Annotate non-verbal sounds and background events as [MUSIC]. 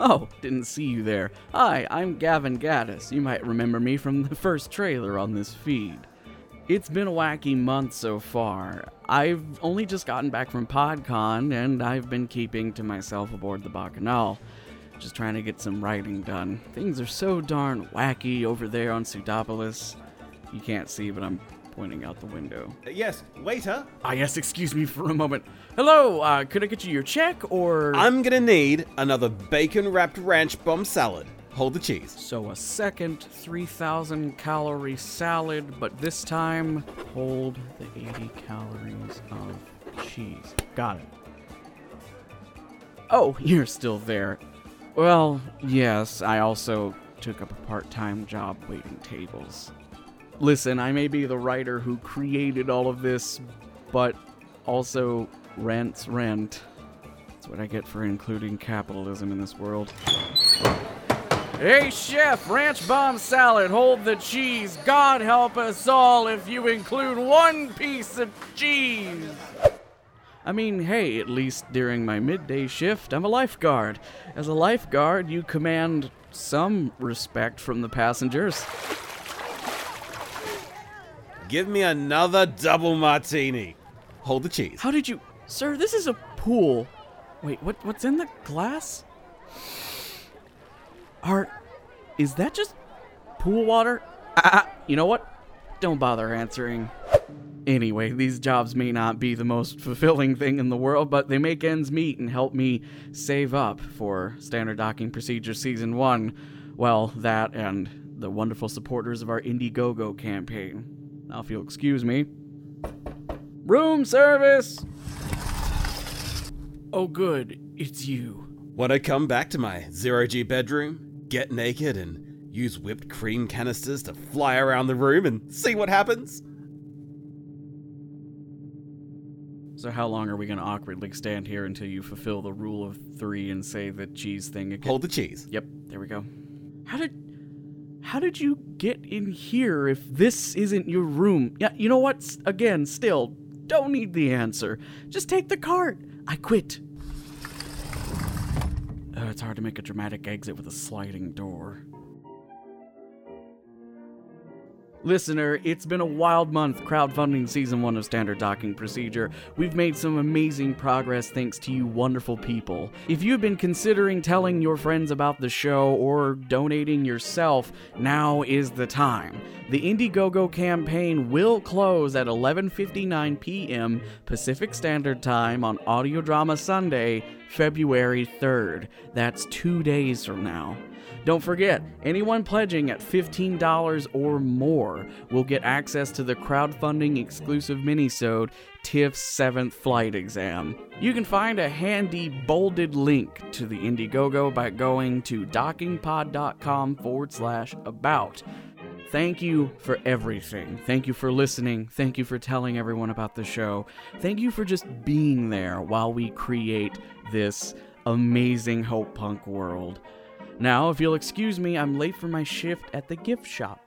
Oh, didn't see you there. Hi, I'm Gavin Gaddis. You might remember me from the first trailer on this feed. It's been a wacky month so far. I've only just gotten back from PodCon, and I've been keeping to myself aboard the Bacchanal. Just trying to get some writing done. Things are so darn wacky over there on Pseudopolis. You can't see, but I'm pointing out the window. Uh, Yes, waiter. Ah, yes, excuse me for a moment. Hello, uh, could I get you your check, or. I'm gonna need another bacon wrapped ranch bomb salad. Hold the cheese. So a second 3,000 calorie salad, but this time hold the 80 calories of cheese. Got it. Oh, [LAUGHS] you're still there. Well, yes, I also took up a part time job waiting tables. Listen, I may be the writer who created all of this, but also rent's rent. That's what I get for including capitalism in this world. Hey, chef, ranch bomb salad, hold the cheese. God help us all if you include one piece of cheese. I mean, hey, at least during my midday shift, I'm a lifeguard. As a lifeguard, you command some respect from the passengers. Give me another double martini. Hold the cheese. How did you. Sir, this is a pool. Wait, what? what's in the glass? Are. Is that just pool water? Ah, you know what? Don't bother answering. Anyway, these jobs may not be the most fulfilling thing in the world, but they make ends meet and help me save up for Standard Docking Procedure Season 1. Well, that and the wonderful supporters of our Indiegogo campaign. Now, if you'll excuse me. Room service! Oh, good. It's you. Wanna come back to my zero G bedroom, get naked, and use whipped cream canisters to fly around the room and see what happens? So, how long are we going to awkwardly stand here until you fulfill the rule of three and say the cheese thing again? Hold the cheese. Yep, there we go. How did. How did you get in here if this isn't your room? Yeah, you know what? Again, still, don't need the answer. Just take the cart. I quit. Uh, it's hard to make a dramatic exit with a sliding door. Listener, it's been a wild month crowdfunding season one of Standard Docking Procedure. We've made some amazing progress thanks to you wonderful people. If you've been considering telling your friends about the show or donating yourself, now is the time. The Indiegogo campaign will close at 11:59 p.m. Pacific Standard Time on Audio Drama Sunday, February 3rd. That's 2 days from now. Don't forget, anyone pledging at $15 or more will get access to the crowdfunding exclusive minisode TIFF's 7th flight exam. You can find a handy bolded link to the Indiegogo by going to dockingpod.com forward slash about. Thank you for everything. Thank you for listening. Thank you for telling everyone about the show. Thank you for just being there while we create this amazing Hope Punk world. Now, if you'll excuse me, I'm late for my shift at the gift shop.